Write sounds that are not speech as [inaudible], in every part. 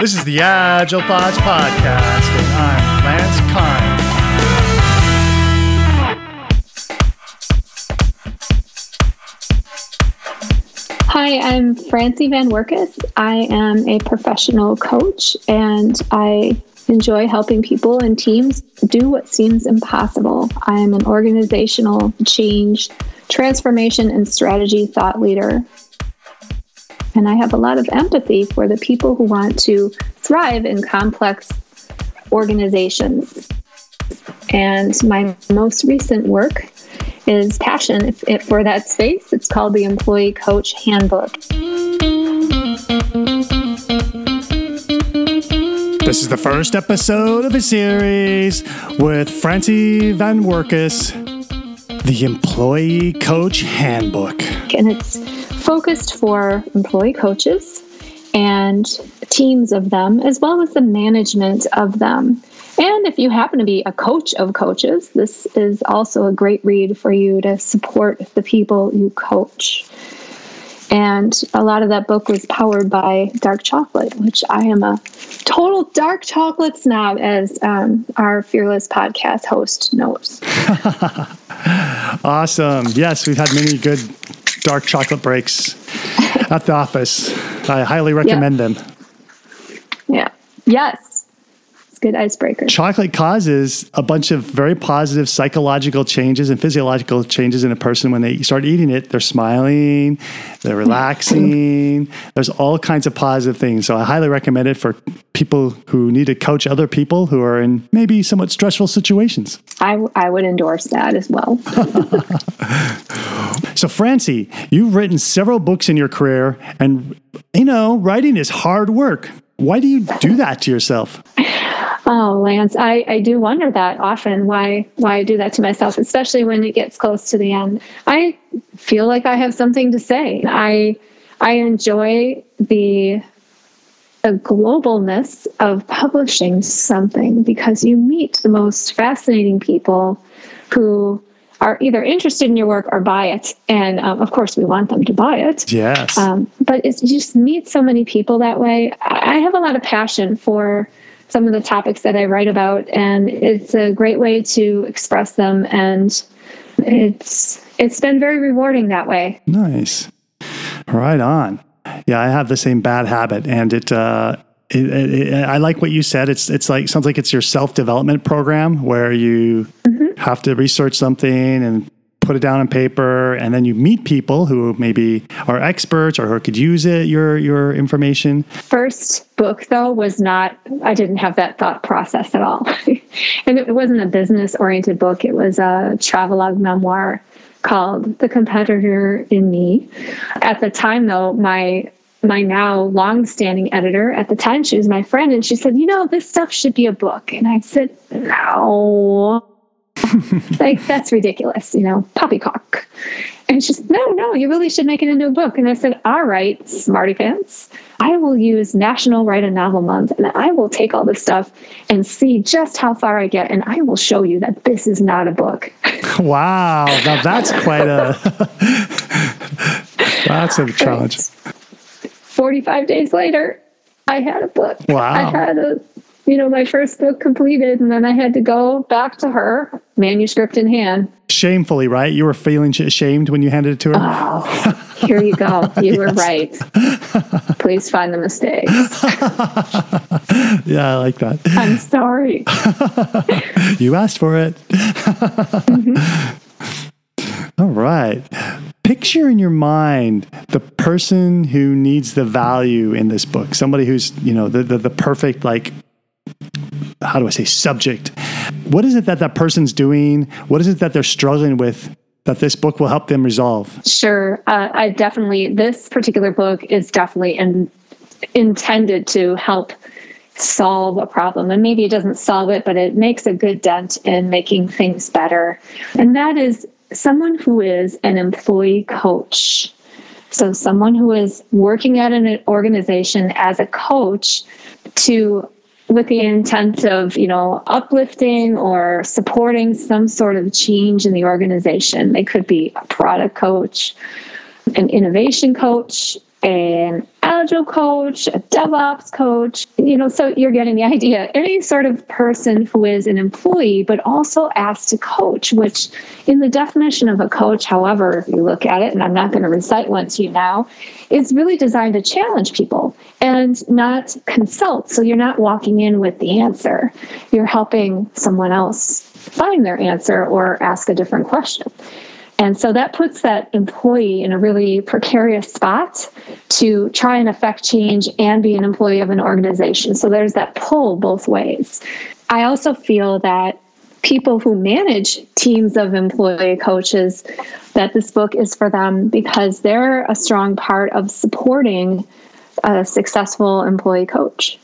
This is the Agile Thoughts Podcast, and I'm Lance Kind. Hi, I'm Francie Van Wirkus. I am a professional coach and I enjoy helping people and teams do what seems impossible. I am an organizational change, transformation, and strategy thought leader. And I have a lot of empathy for the people who want to thrive in complex organizations. And my most recent work is passion for that space. It's called the Employee Coach Handbook. This is the first episode of a series with Francie Van Wirkus, the Employee Coach Handbook. And it's focused for employee coaches and teams of them, as well as the management of them. And if you happen to be a coach of coaches, this is also a great read for you to support the people you coach. And a lot of that book was powered by dark chocolate, which I am a total dark chocolate snob, as um, our fearless podcast host knows. [laughs] awesome. Yes, we've had many good dark chocolate breaks at the office. I highly recommend them. Yeah. Yes good icebreaker. Chocolate causes a bunch of very positive psychological changes and physiological changes in a person when they start eating it. They're smiling, they're [laughs] relaxing. There's all kinds of positive things. So I highly recommend it for people who need to coach other people who are in maybe somewhat stressful situations. I, I would endorse that as well. [laughs] so, Francie, you've written several books in your career, and you know, writing is hard work. Why do you do that to yourself? [laughs] Oh, Lance, I, I do wonder that often why why I do that to myself, especially when it gets close to the end. I feel like I have something to say. I I enjoy the the globalness of publishing something because you meet the most fascinating people who are either interested in your work or buy it. And um, of course, we want them to buy it. Yes. Um, but it's, you just meet so many people that way. I have a lot of passion for some of the topics that I write about, and it's a great way to express them. And it's it's been very rewarding that way. Nice, right on. Yeah, I have the same bad habit, and it. Uh, it, it, it, I like what you said. It's it's like sounds like it's your self development program where you mm-hmm. have to research something and put it down on paper and then you meet people who maybe are experts or who could use it your your information? First book though was not i didn't have that thought process at all. [laughs] And it wasn't a business oriented book. It was a travelogue memoir called the competitor in me. At the time though my my now long-standing editor at the time she was my friend and she said you know this stuff should be a book. And i said no [laughs] like that's ridiculous, you know, poppycock. And she's no, no, you really should make it into a book. And I said, all right, smarty pants. I will use National Write a Novel Month and I will take all this stuff and see just how far I get. And I will show you that this is not a book. [laughs] wow. Now that's quite a, [laughs] that's a challenge. 45 days later, I had a book. Wow. I had a you know, my first book completed, and then I had to go back to her, manuscript in hand. Shamefully, right? You were feeling ashamed when you handed it to her? Oh, here you go. [laughs] You yes. were right. [laughs] Please find the mistakes. [laughs] yeah, I like that. I'm sorry. you asked for it. Mm-hmm. All right. Picture in your mind the person who needs the value in this book. Somebody who's, you know, the, the, the perfect like how do I say subject? What is it that that person's doing? What is it that they're struggling with that this book will help them resolve? Sure. Uh, I definitely, this particular book is definitely in, intended to help solve a problem. And maybe it doesn't solve it, but it makes a good dent in making things better. And that is someone who is an employee coach. So, someone who is working at an organization as a coach to with the intent of you know uplifting or supporting some sort of change in the organization. They could be a product coach an innovation coach an agile coach, a DevOps coach, you know, so you're getting the idea. Any sort of person who is an employee, but also asked to coach, which in the definition of a coach, however, if you look at it, and I'm not going to recite one to you now, is really designed to challenge people and not consult. So you're not walking in with the answer, you're helping someone else find their answer or ask a different question. And so that puts that employee in a really precarious spot to try and affect change and be an employee of an organization. So there's that pull both ways. I also feel that people who manage teams of employee coaches that this book is for them because they're a strong part of supporting a successful employee coach.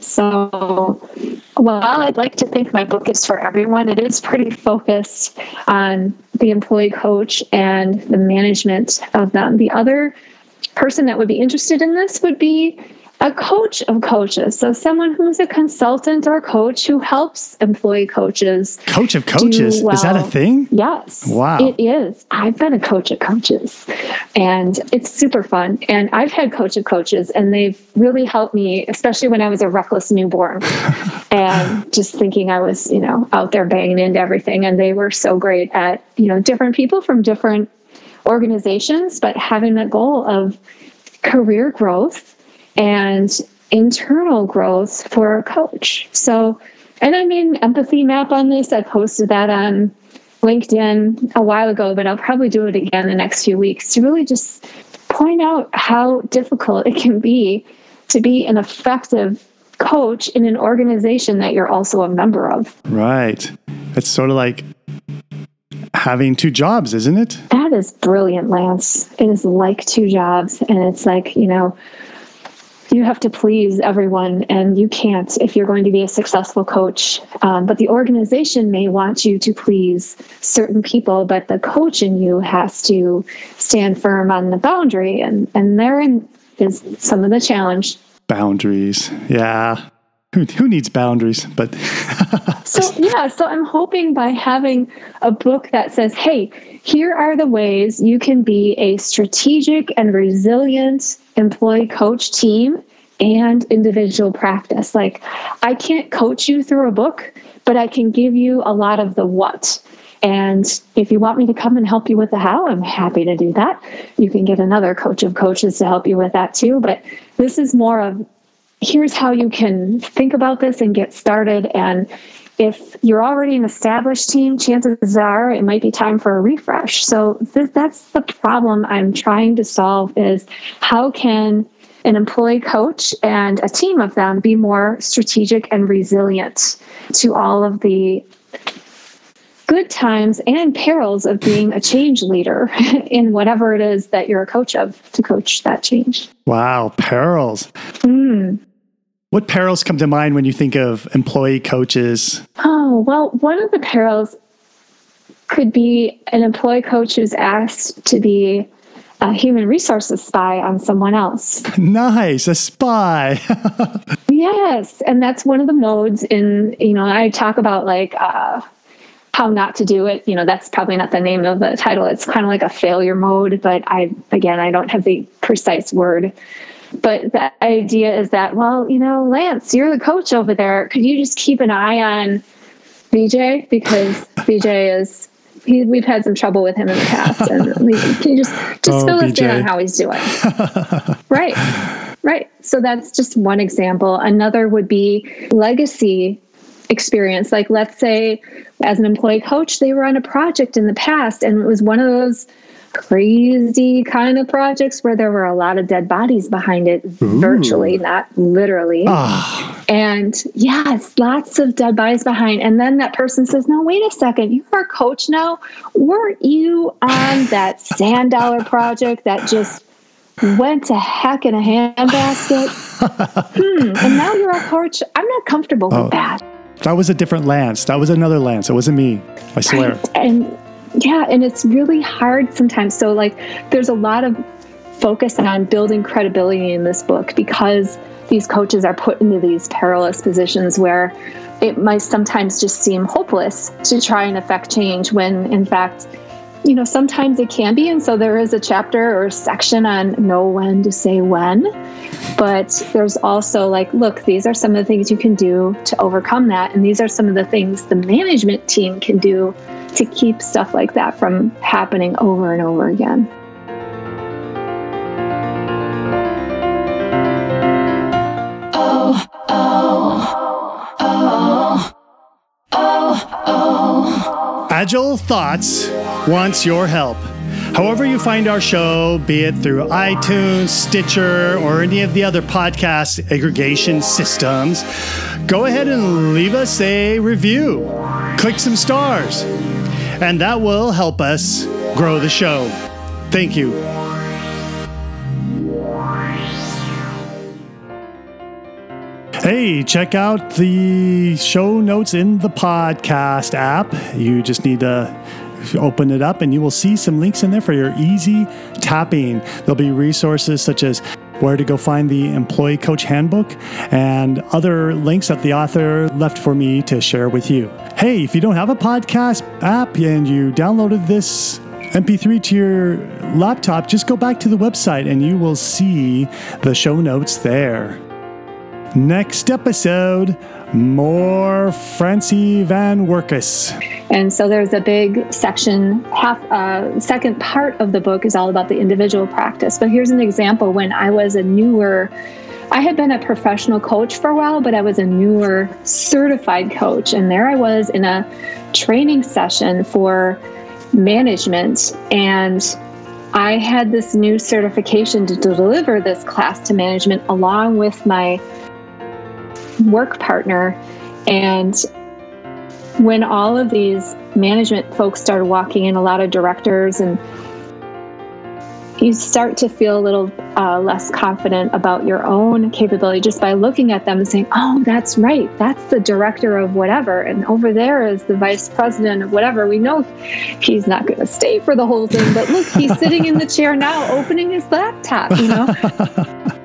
So, while I'd like to think my book is for everyone, it is pretty focused on the employee coach and the management of them. The other person that would be interested in this would be a coach of coaches. So someone who's a consultant or coach who helps employee coaches. Coach of coaches? Well. Is that a thing? Yes. Wow. It is. I've been a coach of coaches and it's super fun. And I've had coach of coaches and they've really helped me, especially when I was a reckless newborn [laughs] and just thinking I was, you know, out there banging into everything. And they were so great at, you know, different people from different organizations, but having that goal of career growth and internal growth for a coach. So, and I made an empathy map on this. I posted that on LinkedIn a while ago, but I'll probably do it again the next few weeks to really just point out how difficult it can be to be an effective coach in an organization that you're also a member of. Right. It's sort of like having two jobs, isn't it? That is brilliant, Lance. It is like two jobs. And it's like, you know, you have to please everyone and you can't if you're going to be a successful coach. Um, but the organization may want you to please certain people but the coach in you has to stand firm on the boundary and and therein is some of the challenge. Boundaries. Yeah [laughs] who, needs boundaries but [laughs] so yeah so i'm hoping by having a book that says hey here are the ways you can be a strategic and resilient employee coach team and individual practice. Like, I can't coach you through a book, but I can give you a lot of the what. And if you want me to come and help you with the how, I'm happy to do that. You can get another coach of coaches to help you with that too. But this is more of here's how you can think about this and get started. And if you're already an established team, chances are it might be time for a refresh. So th- that's the problem I'm trying to solve is how can an employee coach and a team of them be more strategic and resilient to all of the good times and perils of being a change leader [laughs] in whatever it is that you're a coach of to coach that change. Wow, perils. Mm. What perils come to mind when you think of employee coaches? Oh, well, one of the perils could be an employee coach who's asked to be a human resources spy on someone else. Nice, a spy. [laughs] yes, and that's one of the modes in, you know, I talk about like uh, how not to do it. You know, that's probably not the name of the title. It's kind of like a failure mode, but I, again, I don't have the precise word but the idea is that, well, you know, Lance, you're the coach over there. Could you just keep an eye on BJ because [laughs] BJ is he, we've had some trouble with him in the past, and we, can you just just oh, fill us in on how he's doing? [laughs] right, right. So that's just one example. Another would be legacy experience. Like, let's say, as an employee coach, they were on a project in the past, and it was one of those crazy kind of projects where there were a lot of dead bodies behind it, Ooh. virtually, not literally. Oh. And yes, lots of dead bodies behind. And then that person says, No, wait a second, you're a coach now. Weren't you on that sand dollar project that just went to heck in a handbasket? [laughs] hmm. And now you're a coach. I'm not comfortable oh. with that. That was a different Lance. That was another Lance. It wasn't me. I swear. Right. And yeah, and it's really hard sometimes. So, like, there's a lot of focus on building credibility in this book because these coaches are put into these perilous positions where it might sometimes just seem hopeless to try and affect change when, in fact, you know, sometimes it can be. And so there is a chapter or section on know when to say when. But there's also like, look, these are some of the things you can do to overcome that. And these are some of the things the management team can do to keep stuff like that from happening over and over again. Agile Thoughts wants your help. However, you find our show, be it through iTunes, Stitcher, or any of the other podcast aggregation systems, go ahead and leave us a review. Click some stars, and that will help us grow the show. Thank you. Hey, check out the show notes in the podcast app. You just need to open it up and you will see some links in there for your easy tapping. There'll be resources such as where to go find the employee coach handbook and other links that the author left for me to share with you. Hey, if you don't have a podcast app and you downloaded this MP3 to your laptop, just go back to the website and you will see the show notes there. Next episode, more Francie Van Wirkus. And so there's a big section, half uh, second part of the book is all about the individual practice. But here's an example when I was a newer, I had been a professional coach for a while, but I was a newer certified coach. And there I was in a training session for management. And I had this new certification to deliver this class to management along with my work partner. And when all of these management folks started walking in, a lot of directors, and you start to feel a little uh, less confident about your own capability just by looking at them and saying, oh, that's right. That's the director of whatever. And over there is the vice president of whatever. We know he's not going to stay for the whole thing, but look, he's sitting in the chair now opening his laptop, you know? [laughs]